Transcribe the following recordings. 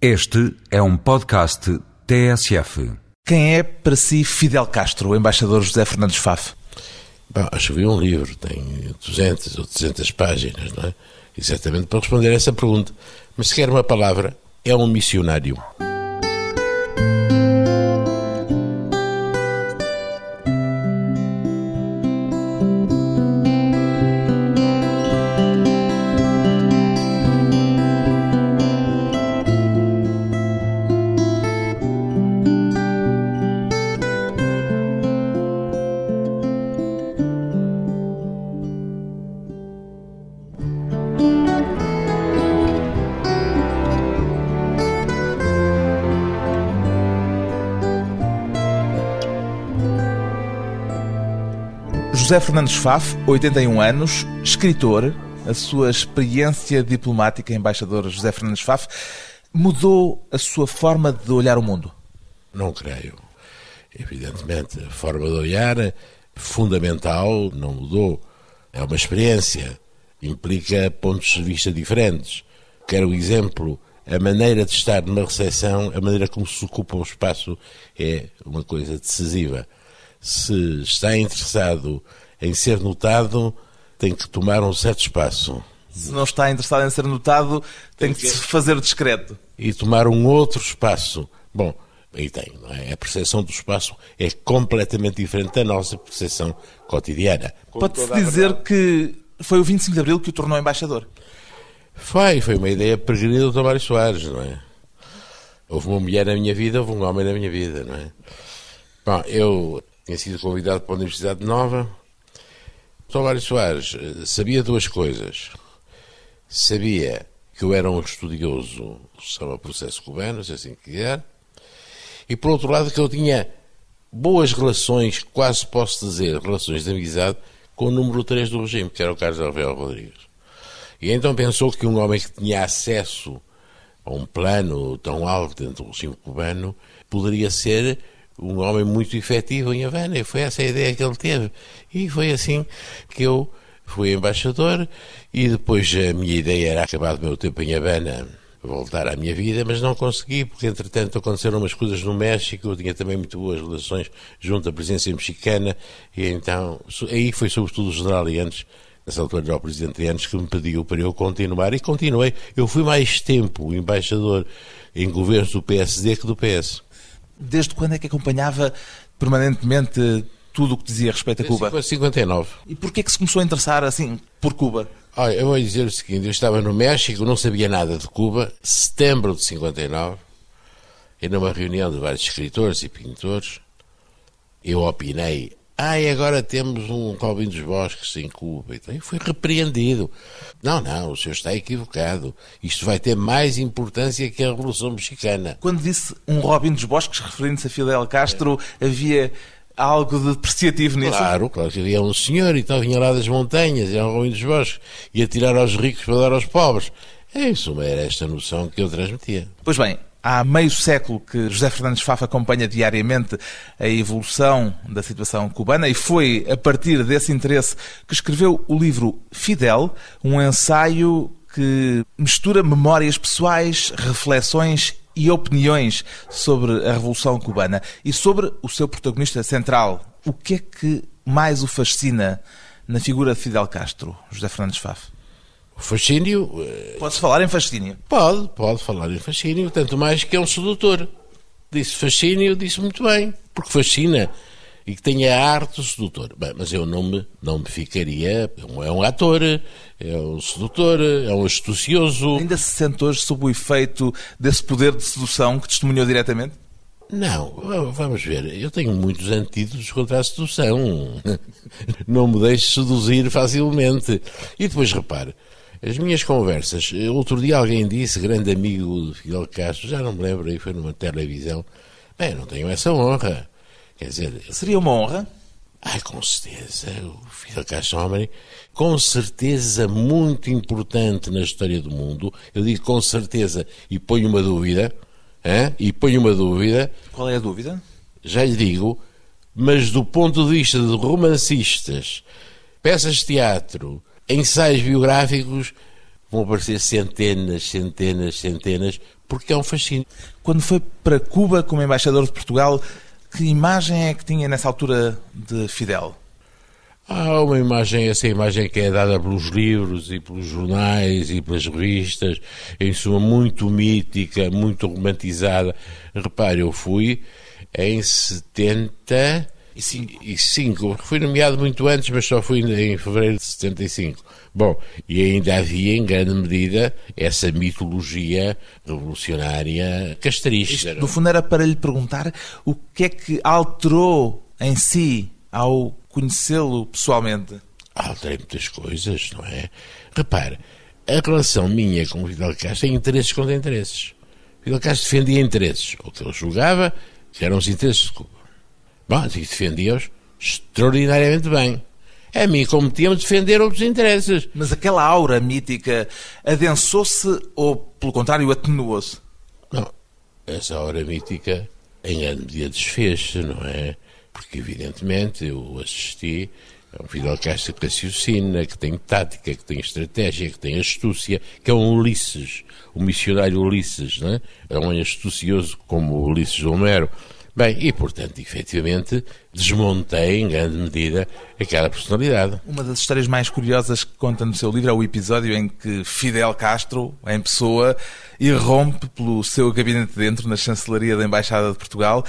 Este é um podcast TSF. Quem é para si Fidel Castro, o embaixador José Fernandes Faf? Bom, escrevi um livro, tem 200 ou 300 páginas, não é? Exatamente para responder a essa pergunta. Mas se quer uma palavra, é um missionário. José Fernandes Faf, 81 anos, escritor, a sua experiência diplomática, embaixador José Fernandes Faf, mudou a sua forma de olhar o mundo? Não creio. Evidentemente, a forma de olhar é fundamental não mudou. É uma experiência, implica pontos de vista diferentes. Quero um exemplo, a maneira de estar numa recepção, a maneira como se ocupa o espaço é uma coisa decisiva se está interessado em ser notado, tem que tomar um certo espaço. Se não está interessado em ser notado, tem, que, se fazer discreto. E tomar um outro espaço. Bom, aí tem, não é? A percepção do espaço é completamente diferente da nossa percepção cotidiana. Pode-se dizer que foi o 25 de Abril que o tornou embaixador? Foi, foi uma ideia peregrina do Tomário Soares, não é? Houve uma mulher na minha vida, houve um homem na minha vida, não é? Bom, eu tinha sido convidado para a Universidade Nova. Tomário Soares eh, sabia duas coisas. Sabia que eu era um estudioso sobre o processo cubano, se assim quiser, e por outro lado que eu tinha boas relações, quase posso dizer, relações de amizade, com o número 3 do regime, que era o Carlos Alvear Rodrigues. E então pensou que um homem que tinha acesso a um plano tão alto dentro do regime cubano poderia ser um homem muito efetivo em Havana, e foi essa a ideia que ele teve. E foi assim que eu fui embaixador, e depois a minha ideia era acabar o meu tempo em Havana, voltar à minha vida, mas não consegui, porque entretanto aconteceram umas coisas no México, eu tinha também muito boas relações junto à presidência mexicana, e então, aí foi sobretudo o general Lianes, nessa altura era o presidente Lianes, que me pediu para eu continuar, e continuei. Eu fui mais tempo embaixador em governos do PSD que do PS. Desde quando é que acompanhava permanentemente tudo o que dizia respeito a Cuba? Desde 59. E porquê é que se começou a interessar assim por Cuba? Olha, eu vou dizer o seguinte, eu estava no México, não sabia nada de Cuba, setembro de 59, e numa reunião de vários escritores e pintores, eu opinei ah, e agora temos um Robin dos Bosques em Cuba. Então, e fui repreendido. Não, não, o senhor está equivocado. Isto vai ter mais importância que a Revolução Mexicana. Quando disse um Robin dos Bosques, referindo-se a Fidel Castro, é. havia algo de depreciativo nisso? Claro, claro que havia um senhor e então vinha lá das montanhas, era um Robin dos Bosques, ia tirar aos ricos para dar aos pobres. É isso, era esta noção que eu transmitia. Pois bem, Há meio século que José Fernandes Fafa acompanha diariamente a evolução da situação cubana e foi a partir desse interesse que escreveu o livro Fidel, um ensaio que mistura memórias pessoais, reflexões e opiniões sobre a Revolução Cubana e sobre o seu protagonista central. O que é que mais o fascina na figura de Fidel Castro, José Fernandes Faf? O fascínio. Eh, Pode-se falar em fascínio? Pode, pode falar em fascínio, tanto mais que é um sedutor. Disse fascínio, disse muito bem, porque fascina e que tenha a arte do sedutor. Bem, mas eu não me, não me ficaria. É um ator, é um sedutor, é um astucioso. Ainda se sente hoje sob o efeito desse poder de sedução que testemunhou diretamente? Não, vamos ver. Eu tenho muitos antídotos contra a sedução. Não me deixe seduzir facilmente. E depois repare, as minhas conversas, outro dia alguém disse, grande amigo de Fidel Castro, já não me lembro, aí foi numa televisão, bem, não tenho essa honra. Quer dizer. Seria uma honra? Ai, com certeza. O Fidel Castro é homem, com certeza, muito importante na história do mundo. Eu digo com certeza e ponho uma dúvida. Hein? E ponho uma dúvida. Qual é a dúvida? Já lhe digo, mas do ponto de vista de romancistas, peças de teatro, ensaios biográficos vão aparecer centenas, centenas, centenas, porque é um fascínio. Quando foi para Cuba como embaixador de Portugal, que imagem é que tinha nessa altura de Fidel? Há uma imagem, essa imagem que é dada pelos livros e pelos jornais e pelas revistas, em suma, muito mítica, muito romantizada. Repare, eu fui em 70 e cinco. Fui nomeado muito antes, mas só fui em fevereiro de 75. Bom, e ainda havia, em grande medida, essa mitologia revolucionária castrista. no fundo, era para lhe perguntar o que é que alterou em si ao conhecê-lo pessoalmente. Alterei muitas coisas, não é? Repare, a relação minha com o Fidel Castro é interesses contra interesses. Fidel Castro defendia interesses, o que ele julgava que eram os interesses. Bom, e defendia-os extraordinariamente bem. A mim competia-me defender outros interesses. Mas aquela aura mítica adensou-se ou, pelo contrário, atenuou-se? Não, essa aura mítica em grande medida desfez-se, não é? Porque, evidentemente, eu assisti a um Fidel Castro que raciocina, que tem tática, que tem estratégia, que tem astúcia, que é um Ulisses, o um missionário Ulisses, não é? É um astucioso como o Ulisses Homero. Bem, e portanto, efetivamente, desmontei em grande medida aquela personalidade. Uma das histórias mais curiosas que conta no seu livro é o episódio em que Fidel Castro, em pessoa, irrompe pelo seu gabinete dentro, na chancelaria da Embaixada de Portugal.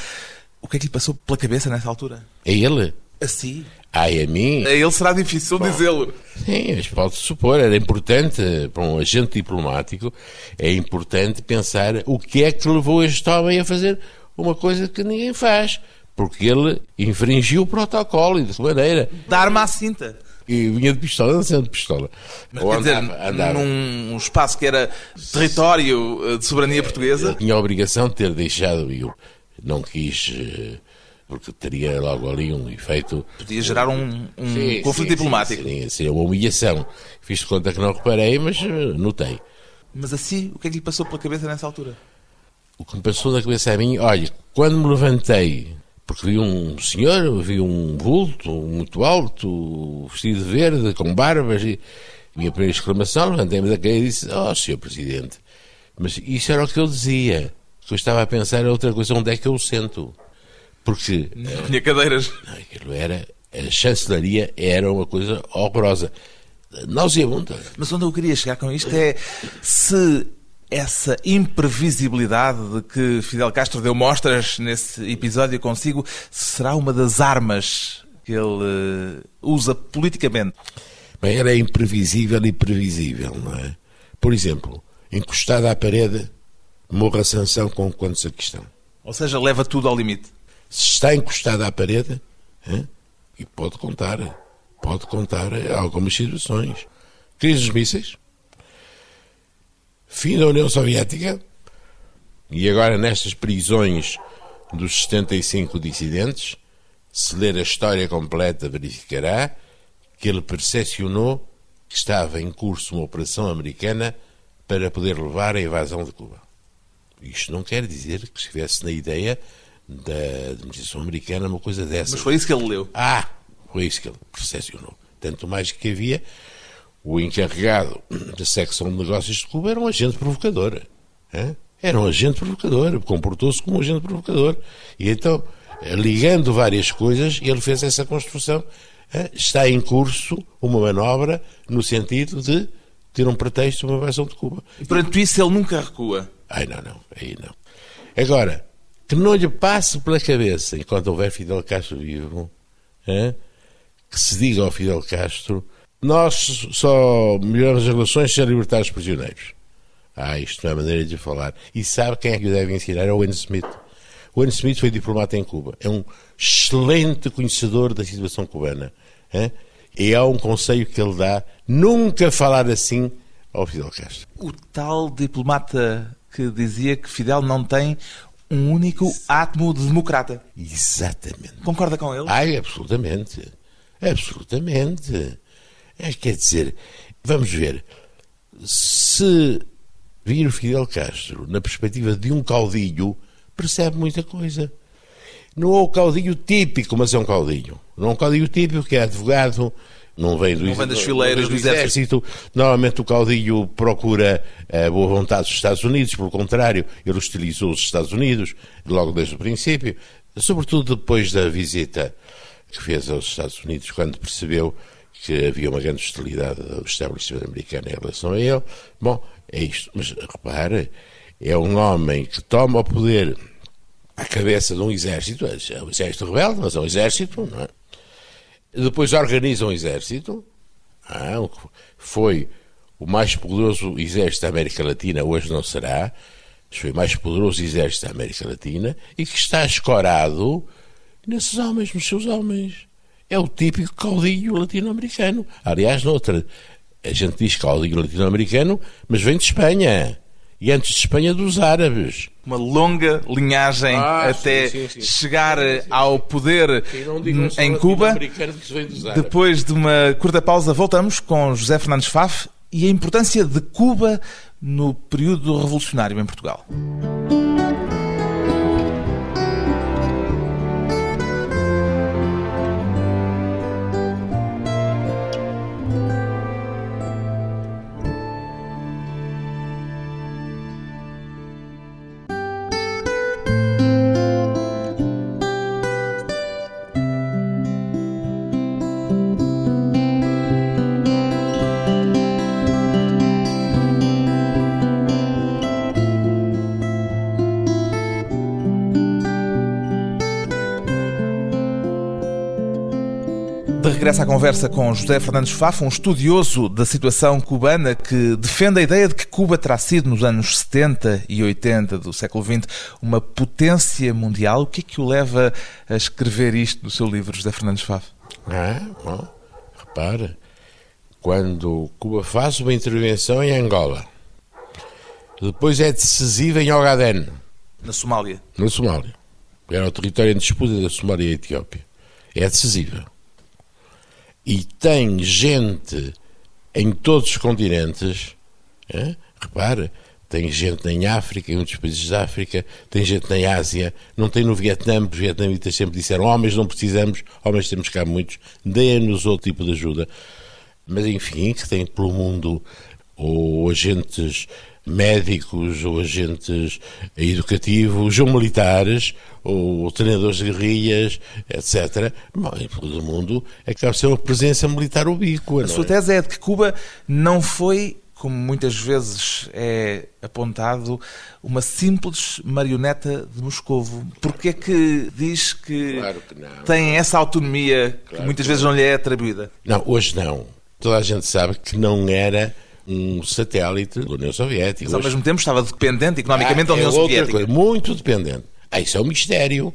O que é que lhe passou pela cabeça nessa altura? É ele? Assim? Ai, a mim? A ele será difícil dizê-lo. Sim, mas pode-se supor. Era importante, para um agente diplomático, é importante pensar o que é que levou este homem a fazer uma coisa que ninguém faz, porque ele infringiu o protocolo e de que maneira? Da arma à cinta. E vinha de pistola, não sendo de pistola. Mas Ou quer andava, dizer, andava. num espaço que era território eh, de soberania portuguesa? tinha a obrigação de ter deixado, e eu não quis eh, porque teria logo ali um efeito. Podia gerar um, um sim, conflito sim, diplomático. Sim, seria uma humilhação. Fiz de conta que não reparei, mas eh, notei. Mas assim, o que é que lhe passou pela cabeça nessa altura? O que me passou na cabeça a mim, olha, quando me levantei, porque vi um senhor, vi um vulto muito alto, vestido de verde, com barbas, e minha primeira exclamação, levantei-me da cadeira e disse, oh, senhor Presidente, mas isso era o que eu dizia, que eu estava a pensar a outra coisa, onde é que eu o sento? Porque... Não tinha cadeiras. Não, aquilo era... A chancelaria era uma coisa horrorosa nauseabunda. Mas onde eu queria chegar com isto é se essa imprevisibilidade de que Fidel Castro deu mostras nesse episódio consigo será uma das armas que ele eh, usa politicamente? Bem, era imprevisível e previsível, não é? Por exemplo, encostada à parede, morra a sanção com quantos aqui estão. Ou seja, leva tudo ao limite. Se está encostada à parede, hein, e pode contar, pode contar algumas situações. Crise dos mísseis, fim da União Soviética e agora nestas prisões dos 75 dissidentes, se ler a história completa verificará que ele percepcionou que estava em curso uma operação americana para poder levar a invasão de Cuba. Isto não quer dizer que estivesse na ideia da administração americana uma coisa dessa. Mas foi isso que ele leu. Ah, foi isso que ele percepcionou. Tanto mais que havia o encarregado da secção de negócios de Cuba era um agente provocador. Hein? Era um agente provocador, comportou-se como um agente provocador. E então, ligando várias coisas, ele fez essa construção. Hein? Está em curso uma manobra no sentido de ter um pretexto uma invasão de Cuba. E perante isso ele nunca recua? Ai, não, não, aí não. Agora, que não lhe passe pela cabeça, enquanto houver Fidel Castro vivo, hein? que se diga ao Fidel Castro nós só melhoramos as relações se libertar os prisioneiros. Ah, isto não é maneira de falar. E sabe quem é que deve ensinar? É o Wayne Smith. O Wayne Smith foi diplomata em Cuba. É um excelente conhecedor da situação cubana. Hein? E há um conselho que ele dá: nunca falar assim ao Fidel Castro. O tal diplomata que dizia que Fidel não tem um único átomo de democrata. Exatamente. Concorda com ele? Ai, absolutamente. Absolutamente. É, quer dizer, vamos ver, se vir o Fidel Castro na perspectiva de um caudilho, percebe muita coisa. Não é o caudilho típico, mas é um caudilho. Não é um caudilho típico que é advogado, Não vem, do Não vem das fileiras do exército. Normalmente o caudilho procura a boa vontade dos Estados Unidos, pelo contrário, ele hostilizou os Estados Unidos logo desde o princípio, sobretudo depois da visita que fez aos Estados Unidos, quando percebeu que havia uma grande hostilidade do estabelecimento americano em relação a ele. Bom, é isto. Mas repare, é um homem que toma o poder à cabeça de um exército, é um exército rebelde, mas é um exército, não é? Depois organiza um exército, ah, foi o mais poderoso exército da América Latina, hoje não será, foi o mais poderoso exército da América Latina, e que está escorado nesses homens, nos seus homens. É o típico caudilho latino-americano. Aliás, noutra, a gente diz caudilho latino-americano, mas vem de Espanha. E antes de Espanha, dos árabes. Uma longa linhagem Ah, até sim, sim, sim. chegar ao poder em Cuba. Depois de uma curta pausa, voltamos com José Fernandes Faf e a importância de Cuba no período revolucionário em Portugal. Regresso à conversa com José Fernandes Faf, um estudioso da situação cubana que defende a ideia de que Cuba terá sido, nos anos 70 e 80 do século XX, uma potência mundial. O que é que o leva a escrever isto no seu livro, José Fernandes Faf? Ah, bom, repara, quando Cuba faz uma intervenção em Angola, depois é decisiva em Ogaden, Na Somália. na Somália, era o território em disputa da Somália e Etiópia, é decisiva. E tem gente em todos os continentes, é? repara, tem gente em África, em muitos países da África, tem gente na Ásia, não tem no Vietnã, os vietnamitas sempre disseram, homens não precisamos, homens temos cá muitos, deem-nos outro tipo de ajuda. Mas enfim, que tem pelo mundo ou agentes médicos, ou agentes educativos, ou militares, ou treinadores de guerrilhas, etc. Bom, em todo o mundo acaba por ser uma presença militar ubíqua. A sua é? tese é de que Cuba não foi, como muitas vezes é apontado, uma simples marioneta de Moscovo. Porque é que diz que, Claro que não. tem essa autonomia que Claro muitas que vezes não lhe é atribuída? Não, hoje não. Toda a gente sabe que não era um satélite da União Soviética. Mas ao mesmo tempo estava dependente economicamente da Ah, União é Soviética. coisa, muito dependente. Ah, isso é um mistério.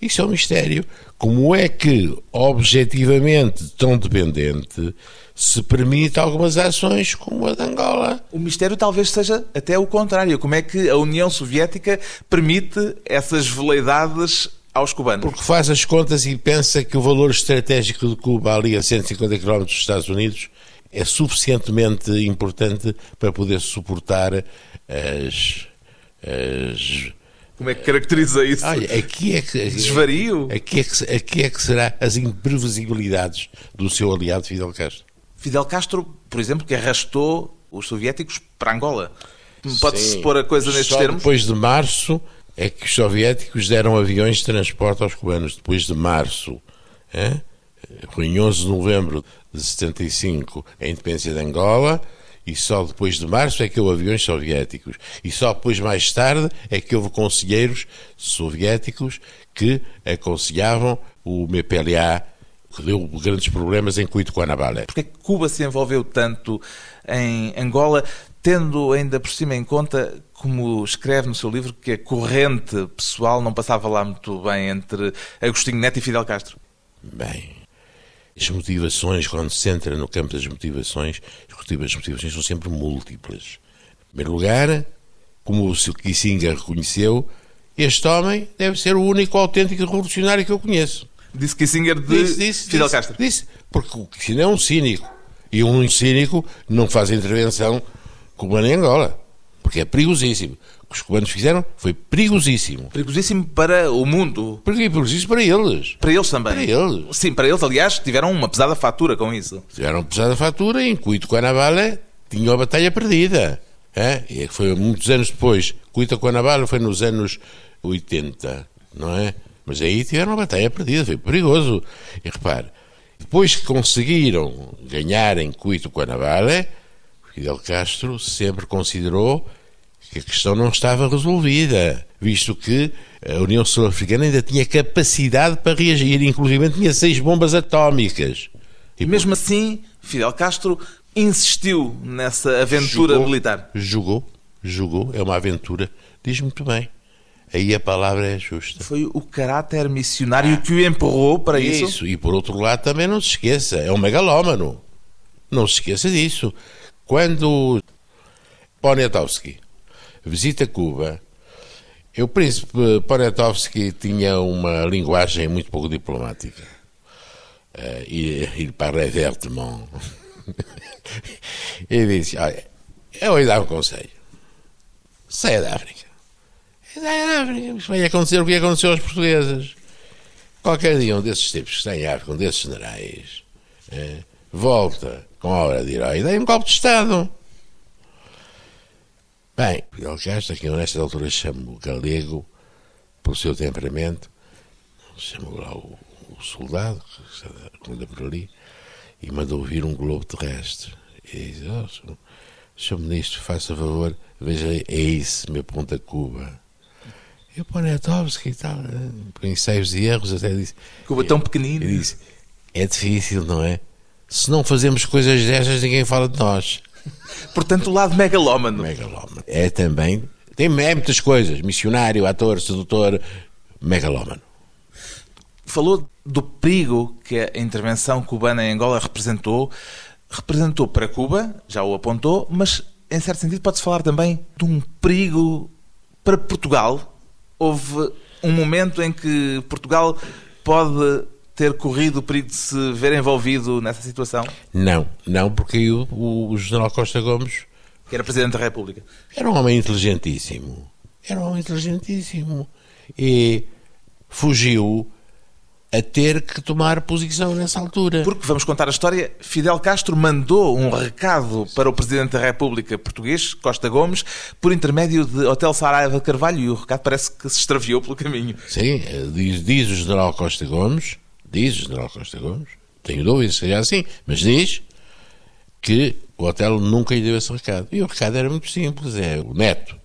Isso é um mistério. Como é que, objetivamente tão dependente, se permite algumas ações como a de Angola? O mistério talvez seja até o contrário. Como é que a União Soviética permite essas veleidades aos cubanos? Porque faz as contas e pensa que o valor estratégico de Cuba, ali a 150 km dos Estados Unidos, é suficientemente importante para poder suportar as. as Como é que caracteriza isso? Olha, aqui é que. Desvario? Aqui é, que, aqui é que será as imprevisibilidades do seu aliado Fidel Castro. Fidel Castro, por exemplo, que arrastou os soviéticos para Angola. Pode-se pôr a coisa nestes Só termos? depois de março é que os soviéticos deram aviões de transporte aos cubanos. Depois de março. É? Em 11 de novembro de 75, a independência de Angola. E só depois de março é que houve aviões soviéticos. E só depois, mais tarde, é que houve conselheiros soviéticos que aconselhavam o MPLA, que deu grandes problemas em Cuituquanabala. Porque que Cuba se envolveu tanto em Angola, tendo ainda por cima em conta, como escreve no seu livro, que a corrente pessoal não passava lá muito bem entre Agostinho Neto e Fidel Castro? Bem, as motivações, quando se entra no campo das motivações, as motivações são sempre múltiplas. Em primeiro lugar, como o. Kissinger reconheceu, este homem deve ser o único autêntico revolucionário que eu conheço. Disse Kissinger de Disse, disse, Fidel disse, Castro. Disse, porque o Kissinger é um cínico. E um cínico não faz intervenção cubana em Angola. porque é perigosíssimo. Que os cubanos fizeram foi perigosíssimo. Perigosíssimo para o mundo. Perigosíssimo para eles. Para eles também. Para eles. Sim, para eles, aliás, tiveram uma pesada fatura com isso. Tiveram pesada fatura e em Cuito Guanabara tinham a batalha perdida. É? E foi muitos anos depois. Cuito Guanabara foi nos anos 80, não é? Mas aí tiveram uma batalha perdida, foi perigoso. E repare, depois que conseguiram ganhar em Cuito Guanabara, Fidel Castro sempre considerou que a questão não estava resolvida, visto que a União Sul-Africana ainda tinha capacidade para reagir, inclusive tinha seis bombas atómicas. E mesmo assim, Fidel Castro insistiu nessa aventura jogou, militar. Jogou, jogou, é uma aventura, diz muito bem. Aí a palavra é justa. Foi o caráter missionário que o empurrou para isso. Isso, e por outro lado também não se esqueça, é um megalómano. Não se esqueça disso. Quando Poniatowski visita Cuba, o príncipe Poniatowski tinha uma linguagem muito pouco diplomática. Uh, il, il parlait vertement. e disse, olha, eu lhe dar um conselho. Saia da África. Saia da África. Vai acontecer o que aconteceu aos portugueses. Qualquer dia um desses tipos que está em África, um desses generais, eh, volta com a hora de herói dá um golpe de Estado. Bem, Fidel Castro, que eu nesta altura chamo galego, pelo seu temperamento, chamou lá o, o soldado, que anda por ali, e mandou vir um globo terrestre. E diz, oh, Sr. Ministro, faça favor, veja, é isso, me aponta Cuba. E o Poniatowski e tal, com ensaios e erros, até disse... Cuba tão pequenino. Ele disse, é difícil, não é? Se não fazemos coisas destas, ninguém fala de nós. Portanto, o lado megalómano. Megalómano. É também. Tem é muitas coisas: missionário, ator, sedutor, megalómano. Falou do perigo que a intervenção cubana em Angola representou. Representou para Cuba, já o apontou, mas em certo sentido pode-se falar também de um perigo para Portugal. Houve um momento em que Portugal pode ter corrido o perigo de se ver envolvido nessa situação? Não, não, porque o, o general Costa Gomes. Que era Presidente da República. Era um homem inteligentíssimo. Era um homem inteligentíssimo. E fugiu a ter que tomar posição nessa altura. Porque, vamos contar a história, Fidel Castro mandou um recado para o Presidente da República português, Costa Gomes, por intermédio de Hotel Saraiva Carvalho, e o recado parece que se extraviou pelo caminho. Sim, diz, diz o general Costa Gomes diz o general Costa Gomes, tenho dúvidas se seja assim, mas diz que o hotel nunca lhe deu esse recado. E o recado era muito simples, é o Neto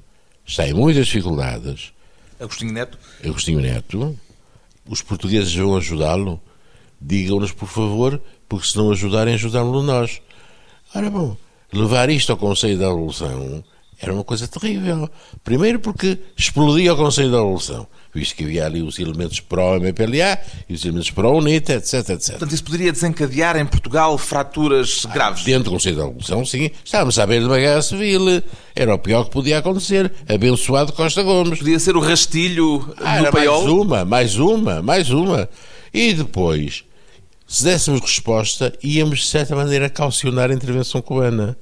está em muitas dificuldades. Agostinho Neto? Agostinho Neto. Os portugueses vão ajudá-lo. Digam-nos, por favor, porque se não ajudarem, ajudá-lo nós. Ora bom, levar isto ao Conselho da Revolução era uma coisa terrível. Primeiro porque explodia o Conselho da Revolução visto que havia ali os elementos pró-MPLA e os elementos pró-UNITA, etc, etc. Portanto, isso poderia desencadear em Portugal fraturas ah, graves? Dentro do Conselho da Revolução, sim. Estávamos a ver de uma guerra civil. Era o pior que podia acontecer. Abençoado Costa Gomes. Podia ser o rastilho ah, do paiol? mais uma, mais uma, mais uma. E depois, se dessemos resposta, íamos, de certa maneira, calcionar a intervenção cubana.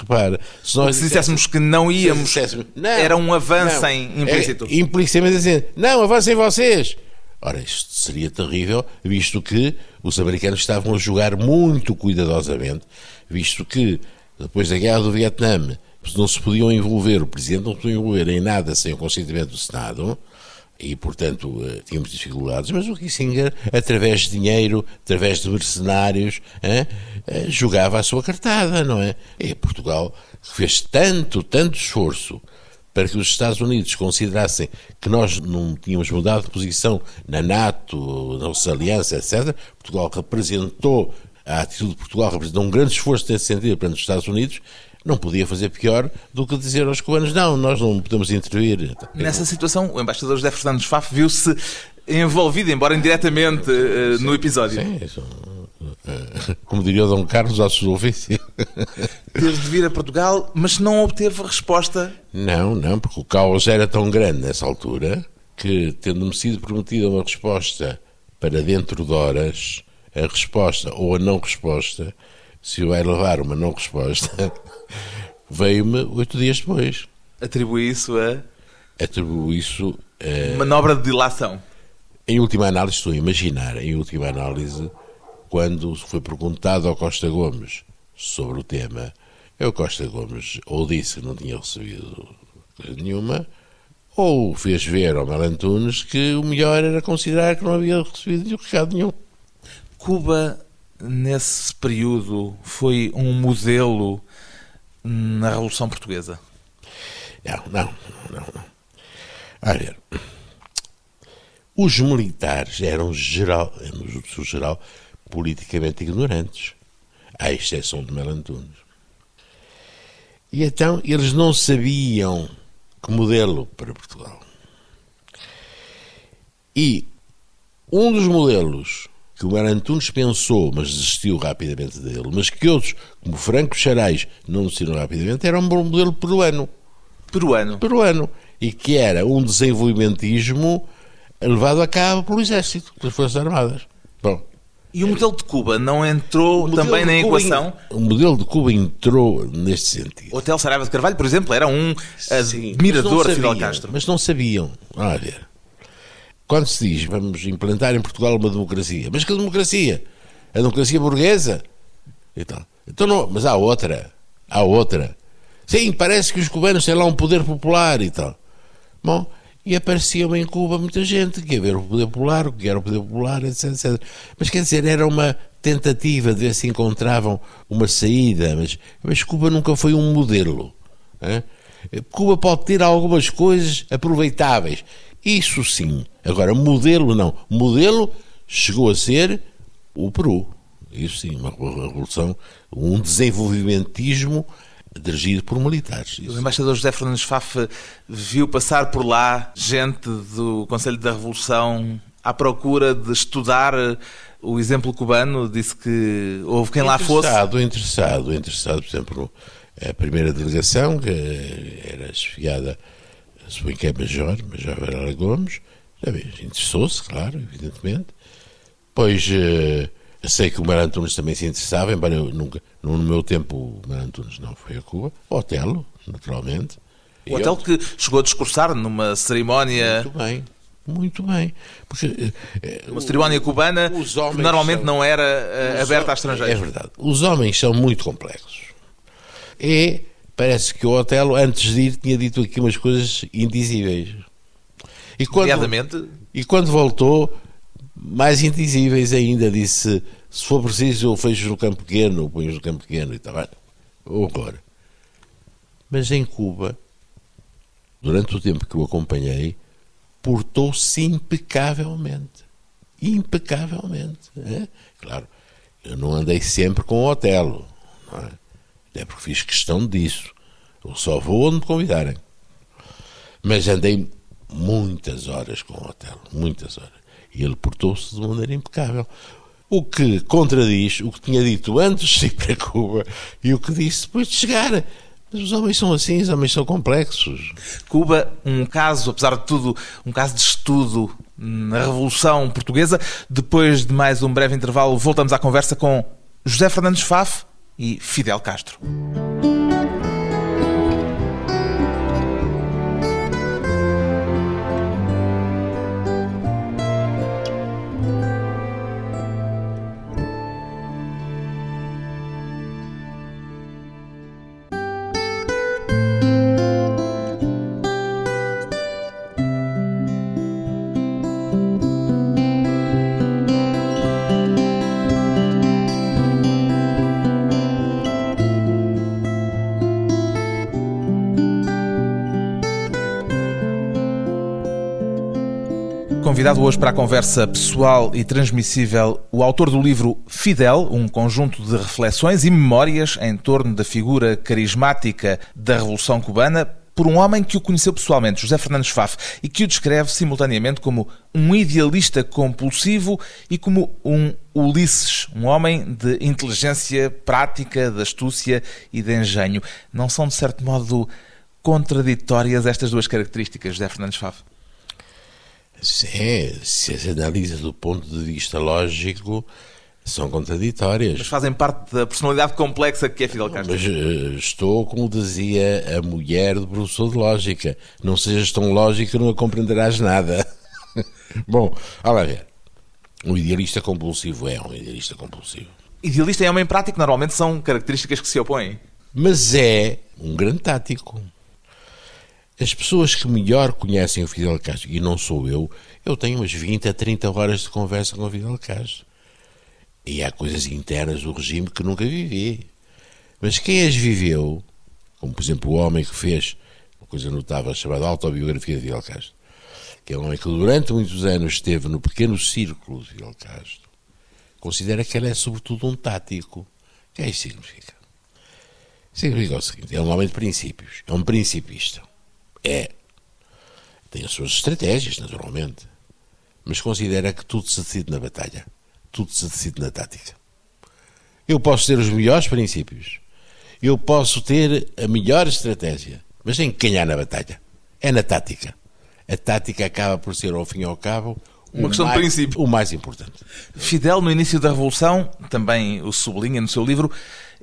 Repara, se nós se disséssemos que não íamos, não, era um avanço não, implícito. É, implicitamente assim, não, avancem vocês. Ora, isto seria terrível, visto que os americanos estavam a jogar muito cuidadosamente, visto que depois da guerra do Vietnã não se podiam envolver, o presidente não se podia envolver em nada sem o consentimento do Senado, e, portanto, eh, tínhamos dificuldades, mas o Kissinger, através de dinheiro, através de mercenários, hein, eh, jogava a sua cartada, não é? E Portugal fez tanto, tanto esforço para que os Estados Unidos considerassem que nós não tínhamos mudado de posição na NATO, na nossa aliança, etc. Portugal representou, a atitude de Portugal representou um grande esforço nesse sentido perante os Estados Unidos não podia fazer pior do que dizer aos cubanos: não, nós não podemos intervir. Nessa situação, o embaixador José Fernandes Faf viu-se envolvido, embora indiretamente, uh, no episódio. Sim, isso, uh, como diria o Dom Carlos, ao seu ofício. Teve de vir a Portugal, mas não obteve resposta. Não, não, porque o caos era tão grande nessa altura que, tendo-me sido prometida uma resposta para dentro de horas, a resposta ou a não resposta, se vai levar uma não resposta, veio-me oito dias depois. Atribui isso a Atribuo isso, eh, manobra de dilação. em última análise, estou a imaginar, em última análise, quando foi perguntado ao Costa Gomes sobre o tema, o Costa Gomes ou disse que não tinha recebido nenhuma, ou fez ver ao Mel Antunes que o melhor era considerar que não havia recebido recado nenhum. Cuba, nesse período, foi um modelo na Revolução Portuguesa. Não, não, não. A ver, os militares eram, geral, no seu geral, politicamente ignorantes, à exceção de Mel Antunes. E então eles não sabiam que modelo para Portugal. E um dos modelos que o Antunes pensou, mas desistiu rapidamente dele, mas que outros, como Franco Charais, não desistiram rapidamente, era um modelo peruano Peruano. peruano e que era um desenvolvimentismo levado a cabo pelo Exército, pelas Forças Armadas. Bom, E o modelo de Cuba não entrou também na equação? en- O modelo de Cuba entrou neste sentido. O Hotel Saraiva de Carvalho, por exemplo, era um admirador de Fidel Castro. Mas não sabiam. Olha, ver. Quando se diz vamos implantar em Portugal uma democracia, mas que democracia? A democracia burguesa? E tal. Então não, mas há outra. Há outra. Sim, parece que os cubanos têm lá um poder popular e tal. Bom, e aparecia em Cuba muita gente que ia ver o poder popular, o que era o poder popular, etc, etc. Mas quer dizer, era uma tentativa de ver se encontravam uma saída, mas, mas Cuba nunca foi um modelo. hein? Cuba pode ter algumas coisas aproveitáveis, isso sim. Agora, modelo não. Modelo chegou a ser o Peru. Isso sim, uma revolução, um desenvolvimentismo dirigido por militares. O Isso. embaixador José Fernandes Faf viu passar por lá gente do Conselho da Revolução à procura de estudar o exemplo cubano. Disse que houve quem lá fosse. Interessado, interessado, interessado, por exemplo, a primeira delegação, que era esfiada, suponho que é Major, Major Varela Gomes, interessou-se, claro, evidentemente. Pois eu sei que o Mar Antunes também se interessava, embora eu nunca, no meu tempo o Mar Antunes não foi a Cuba, o Otelo, naturalmente. O hotel que chegou a discursar numa cerimónia, Muito bem, muito bem. Porque, eh, uma cerimónia cubana que normalmente são- não era Os aberta a estrangeiros. É verdade. Os homens são muito complexos. E parece que o Otelo, antes de ir, tinha dito aqui umas coisas indizíveis. E quando, e quando voltou, mais indizíveis ainda, disse: se for preciso, eu fecho no campo pequeno, ou ponho no campo pequeno e tal. Olha, Ou agora. Mas em Cuba, durante o tempo que o acompanhei, portou-se impecavelmente. Impecavelmente. é? Claro, eu não andei sempre com o Otelo, não é? porque fiz questão disso. Eu só vou onde me convidarem. Mas andei muitas horas com o Otelo, muitas horas. E ele portou-se de maneira impecável. O que contradiz o que tinha dito antes de ir para Cuba e o que disse depois de chegar. Mas os homens são assim, os homens são complexos. Cuba, um caso, apesar de tudo, um caso de estudo na Revolução Portuguesa. Depois de mais um breve intervalo, voltamos à conversa com José Fernandes Faf e Fidel Castro. Convidado hoje para a conversa pessoal e transmissível, o autor do livro Fidel, um conjunto de reflexões e memórias em torno da figura carismática da Revolução Cubana, por um homem que o conheceu pessoalmente, José Fernandes Faf, e que o descreve simultaneamente como um idealista compulsivo e como um Ulisses, um homem de inteligência prática, de astúcia e de engenho. Não são, de certo modo, contraditórias estas duas características, José Fernandes Faf? Sim, se as analisa do ponto de vista lógico, São contraditórias. Mas fazem parte da personalidade complexa que é Fidel Castro. Mas uh, estou, como dizia a mulher do professor de lógica. Não sejas tão lógica, não a compreenderás nada. Bom, olha ver. Um idealista compulsivo é um idealista compulsivo. Idealista e homem prático normalmente são características que se opõem. Mas é um grande tático. As pessoas que melhor conhecem o Fidel Castro, e não sou eu, eu tenho umas 20 a 30 horas de conversa com o Fidel Castro. E há coisas internas do regime que nunca vivi. Mas quem as viveu, como por exemplo o homem que fez uma coisa notável chamada Autobiografia de Fidel Castro, que é um homem que durante muitos anos esteve no pequeno círculo de Fidel Castro, considera que ele é sobretudo um tático. O que é isso significa? Significa o seguinte: é um homem de princípios, é um principista. É. Tem as suas estratégias, naturalmente. Mas considera que tudo se decide na batalha. Tudo se decide na tática. Eu posso ter os melhores princípios. Eu posso ter a melhor estratégia. Mas tem que ganhar na batalha. É na tática. A tática acaba por ser, ao fim e ao cabo, uma questão mais, de princípio. O mais importante. Fidel, no início da Revolução, também o sublinha no seu livro,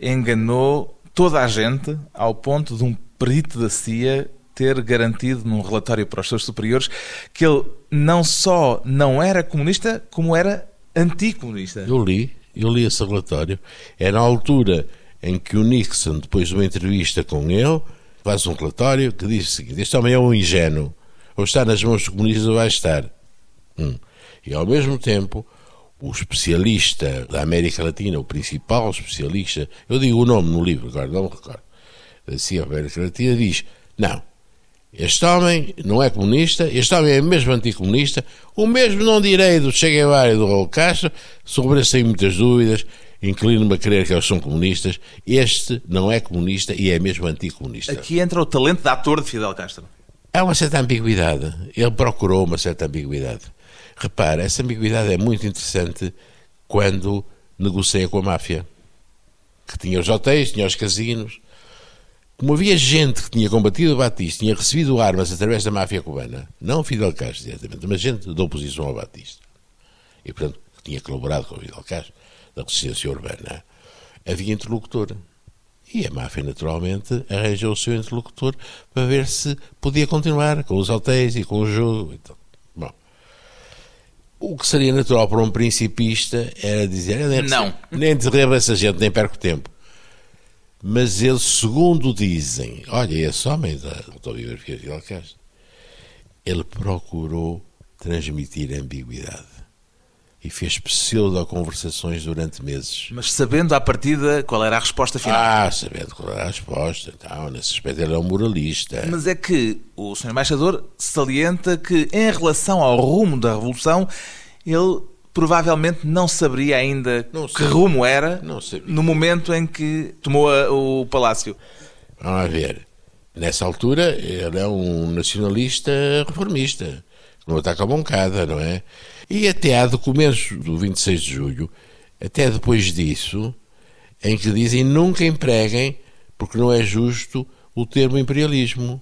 enganou toda a gente ao ponto de um perito da CIA ter garantido num relatório para os seus superiores que ele não só não era comunista, como era anticomunista. Eu li, eu li esse relatório. É na altura em que o Nixon, depois de uma entrevista com ele, faz um relatório que diz o seguinte: este homem é um ingênuo, ou está nas mãos dos comunistas ou vai estar. Hum. E ao mesmo tempo, o especialista da América Latina, o principal especialista, eu digo o nome no livro, agora não me recordo, da CIA América Latina, diz: não, este homem não é comunista, este homem é mesmo anticomunista, o mesmo não direi do Che Guevara e do Raul Castro, sobre esse tenho muitas dúvidas, inclino-me a crer que eles são comunistas, este não é comunista e é mesmo anticomunista. Aqui entra o talento de ator de Fidel Castro. Há uma certa ambiguidade, ele procurou uma certa ambiguidade. Repara, essa ambiguidade é muito interessante quando negocia com a máfia, que tinha os hotéis, tinha os casinos, como havia gente que tinha combatido o Batista, tinha recebido armas através da máfia cubana, não Fidel Castro diretamente, mas gente da oposição ao Batista, e portanto que tinha colaborado com o Fidel Castro, da resistência urbana, havia interlocutor. E a máfia, naturalmente, arranjou o seu interlocutor para ver se podia continuar com os hotéis e com o jogo. Então, bom, o que seria natural para um principista era dizer: nem não, nem derreba essa gente, nem perco tempo. Mas eles, segundo dizem, olha, esse homem da autobiografia de Fidel Castro, ele procurou transmitir ambiguidade e fez pseudo-conversações durante meses. Mas sabendo à partida qual era a resposta final. Ah, sabendo qual era a resposta. Então, nesse aspecto ele é um moralista. Mas é que o Sr. Embaixador salienta que, em relação ao rumo da Revolução, ele provavelmente não saberia ainda Não que rumo era no momento em que tomou a- o palácio. Vamos ver. Nessa altura, ele é um nacionalista reformista, não ataca a boncada, não é? E até há documentos do 26 de julho, até depois disso, em que dizem nunca empreguem, porque não é justo, o termo imperialismo.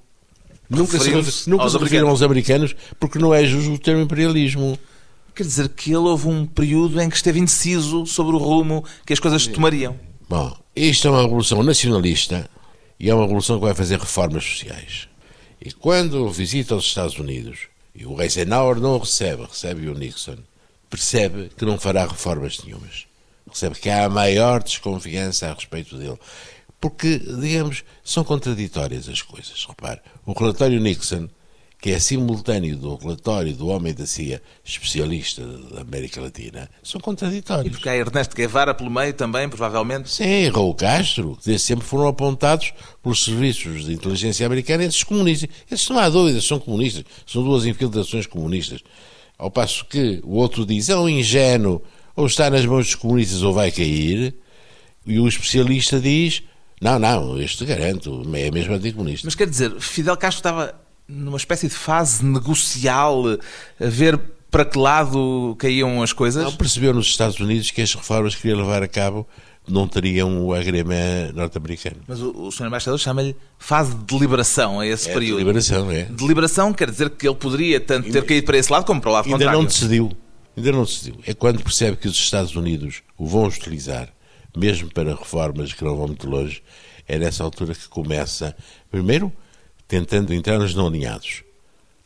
Nunca se, nunca aos se americanos. aos americanos, porque não é justo o termo imperialismo. Quer dizer que ele houve um período em que esteve indeciso sobre o rumo que as coisas tomariam. Bom, isto é uma revolução nacionalista e é uma revolução que vai fazer reformas sociais. E quando visita os Estados Unidos e o Eisenhower não o recebe, recebe o Nixon, percebe que não fará reformas nenhumas. Percebe que há a maior desconfiança a respeito dele. Porque, digamos, são contraditórias as coisas. Repare, o relatório Nixon, que é simultâneo do relatório do homem da CIA, especialista da América Latina, são E contraditórios. porque há Ernesto Guevara pelo meio também, provavelmente. Sim, Raul Castro, que desde sempre foram apontados pelos serviços de inteligência americana esses comunistas. Esses não há dúvidas, são comunistas. São duas infiltrações comunistas. Ao passo que o outro diz, é um ingênuo, ou está nas mãos dos comunistas ou vai cair. E o especialista diz, não, não, este garanto, é mesmo anticomunista. Mas quer dizer, Fidel Castro estava numa espécie de fase negocial, a ver para que lado caíam as coisas. Não percebeu nos Estados Unidos que as reformas que queria levar a cabo não teriam o agrema norte-americano. Mas o, o Sr. Embaixador chama-lhe fase de deliberação a esse É período. deliberação, é. Deliberação quer dizer que ele poderia tanto ter caído para esse lado como para o lado Ainda contrário. não decidiu. Ainda não decidiu. É quando percebe que os Estados Unidos o vão utilizar, mesmo para reformas que não vão muito longe, é nessa altura que começa, primeiro, tentando entrar nos não alinhados.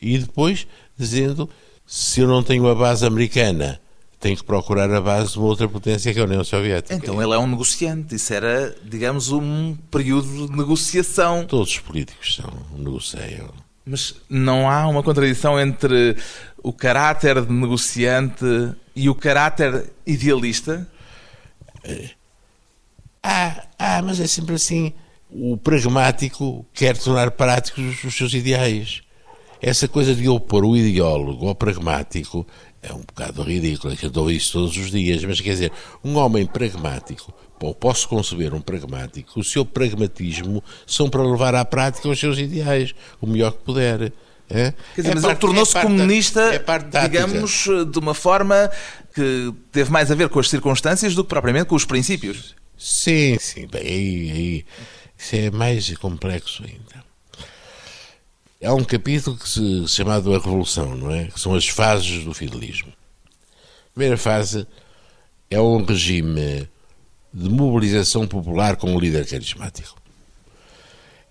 E depois dizendo: se eu não tenho a base americana, tenho que procurar a base de uma outra potência que é a União Soviética. Então ele é um negociante. Isso era, digamos, um período de negociação. Todos os políticos são, negociam. Mas não há uma contradição entre o caráter de negociante e o caráter idealista? Ah, ah, mas é sempre assim. O pragmático quer tornar práticos os seus ideais. Essa coisa de opor o ideólogo ao pragmático é um bocado ridículo, que eu dou isso todos os dias, mas quer dizer, um homem pragmático, ou posso conceber um pragmático, o seu pragmatismo são para levar à prática os seus ideais, o melhor que puder. É? Quer dizer, é mas parte, ele tornou-se é comunista, é digamos, de uma forma que teve mais a ver com as circunstâncias do que propriamente com os princípios. Sim, sim, bem, aí, aí isso é mais complexo ainda. Há um capítulo que se chamado A Revolução, não é? Que são as fases do fidelismo. A primeira fase é um regime de mobilização popular com um líder carismático.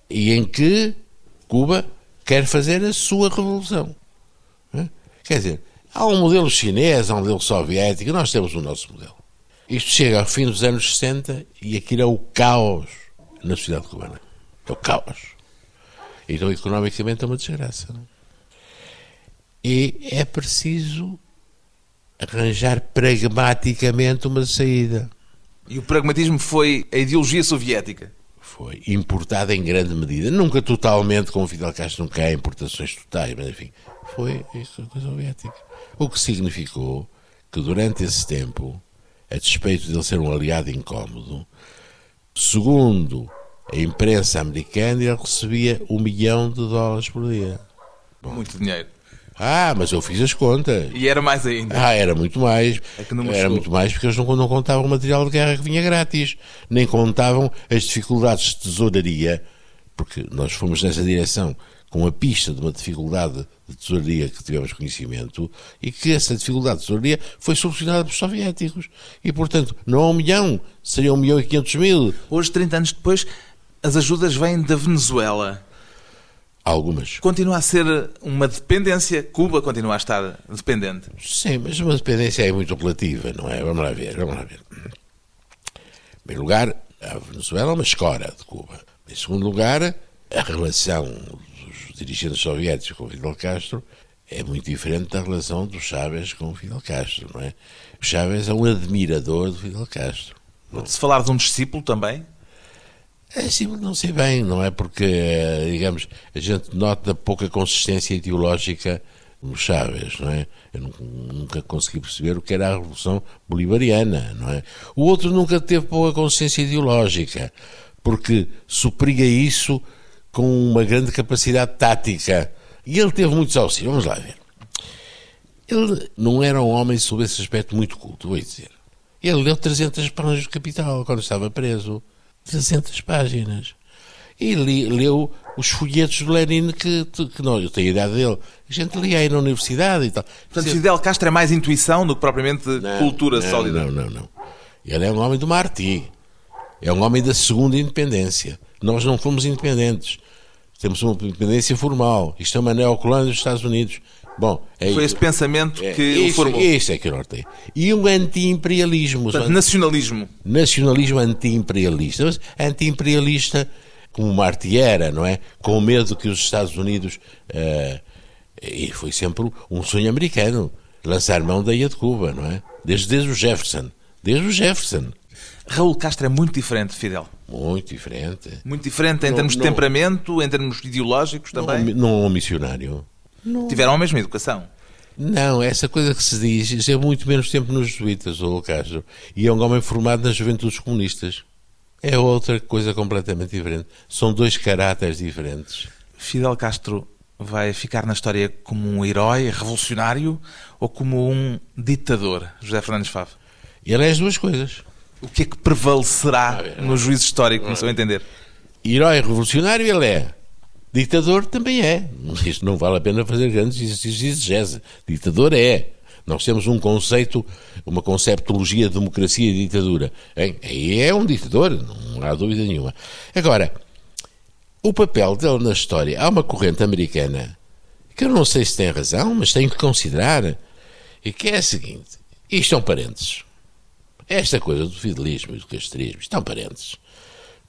E em que Cuba quer fazer a sua revolução. É? Quer dizer, há um modelo chinês, há um modelo soviético, nós temos o nosso modelo. Isto chega ao fim dos anos 60 e aquilo é o caos na sociedade cubana. É o caos. Então, economicamente, é uma desgraça. Não? E é preciso arranjar pragmaticamente uma saída. E o pragmatismo foi a ideologia soviética? Foi importada em grande medida. Nunca totalmente, como Fidel Castro, nunca há importações totais, mas enfim, foi a coisa soviética. O que significou que durante esse tempo, a despeito de ele ser um aliado incómodo, segundo a imprensa americana ele recebia um milhão de dólares por dia. Bom. Muito dinheiro. Ah, mas eu fiz as contas. E era mais ainda. Ah, era muito mais. É era muito mais porque eles não, não contavam o material de guerra que vinha grátis. Nem contavam as dificuldades de tesouraria, porque nós fomos nessa direção com a pista de uma dificuldade de tesouraria que tivemos conhecimento e que essa dificuldade de tesouraria foi solucionada pelos soviéticos. E, portanto, não há um milhão, seria um milhão e quinhentos mil. Hoje, 30 anos depois, as ajudas vêm da Venezuela. Algumas. Continua a ser uma dependência. Cuba continua a estar dependente. Sim, mas uma dependência é muito relativa, não é? Vamos lá ver, vamos lá ver. Em primeiro lugar, a Venezuela é uma escora de Cuba. Em segundo lugar, a relação dos dirigentes soviéticos com Fidel Castro é muito diferente da relação dos Chávez com Fidel Castro, não é? O Chávez é um admirador de Fidel Castro. Pode-se falar de um discípulo também? É sim, não sei bem, não é? Porque, digamos, a gente nota pouca consistência ideológica no Chávez, não é? Eu nunca consegui perceber o que era a Revolução Bolivariana, não é? O outro nunca teve pouca consistência ideológica, porque supria isso com uma grande capacidade tática. E ele teve muitos auxílios. Vamos lá ver. Ele não era um homem sob esse aspecto muito culto, vou dizer. Ele leu 300 páginas do Capital quando estava preso. 300 páginas. E li, leu os folhetos do Lenin que, que não, eu tenho a idade dele. A gente lia aí na universidade e tal. Portanto, Fidel Castro é mais intuição do que propriamente não, cultura não, sólida. Não, não, não. Ele é um homem do Marti. É um homem da segunda independência. Nós não fomos independentes. Temos uma independência formal. Isto é uma neocolônia dos Estados Unidos. Bom, é Foi esse pensamento é, que isso, o formou. Isso é que eu tem. E um anti-imperialismo. nacionalismo. Nacionalismo anti-imperialista. Mas anti-imperialista como Marti era, não é? Com medo que os Estados Unidos. Uh, e foi sempre um sonho americano lançar mão da ilha de Cuba, não é? Desde, desde o Jefferson. Desde o Jefferson. Raul Castro é muito diferente de Fidel. Muito diferente. Muito diferente em não, termos de não, temperamento, em termos ideológicos também. Não, não é um missionário. Não. Tiveram a mesma educação. Não, essa coisa que se diz, isso é muito menos tempo nos jesuítas, o Castro. E é um homem formado nas juventudes comunistas. É outra coisa completamente diferente. São dois caráteres diferentes. Fidel Castro vai ficar na história como um herói revolucionário ou como um ditador, José Fernandes Favo? Ele é as duas coisas. O que é que prevalecerá no juízo histórico, no seu entender? Herói revolucionário ele é. Ditador também é. Isto não vale a pena fazer grandes exegese. Ditador é. Nós temos um conceito, uma conceptologia de democracia e ditadura. Aí é um ditador, não há dúvida nenhuma. Agora, o papel dele na história, há uma corrente americana que eu não sei se tem razão, mas tenho que considerar, e que é a seguinte: isto são parentes. Esta coisa do fidelismo e do castrismo estão parentes.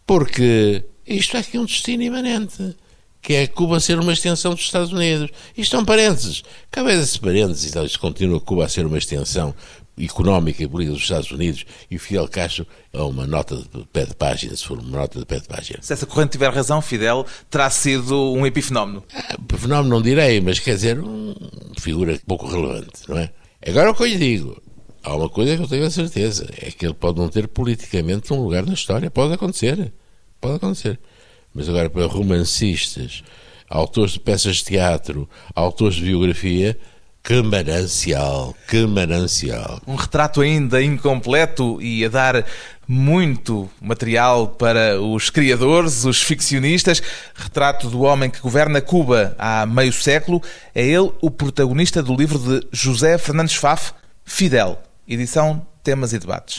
Porque isto é aqui um destino imanente que é Cuba ser uma extensão dos Estados Unidos. Isto são parênteses. Cabe esses parênteses, então, isto continua Cuba a ser uma extensão económica e política dos Estados Unidos e o Fidel Castro é uma nota de pé de página, se for uma nota de pé de página. Se essa corrente tiver razão, Fidel terá sido um epifenómeno. Ah, fenómeno não direi, mas quer dizer, uma figura pouco relevante, não é? Agora o que eu lhe digo, há uma coisa que eu tenho a certeza, é que ele pode não ter politicamente um lugar na história, pode acontecer, pode acontecer. Mas agora para romancistas, autores de peças de teatro, autores de biografia, que manancial, que manancial. Um retrato ainda incompleto e a dar muito material para os criadores, os ficcionistas. Retrato do homem que governa Cuba há meio século. É ele o protagonista do livro de José Fernandes Faf, Fidel, edição Temas e Debates.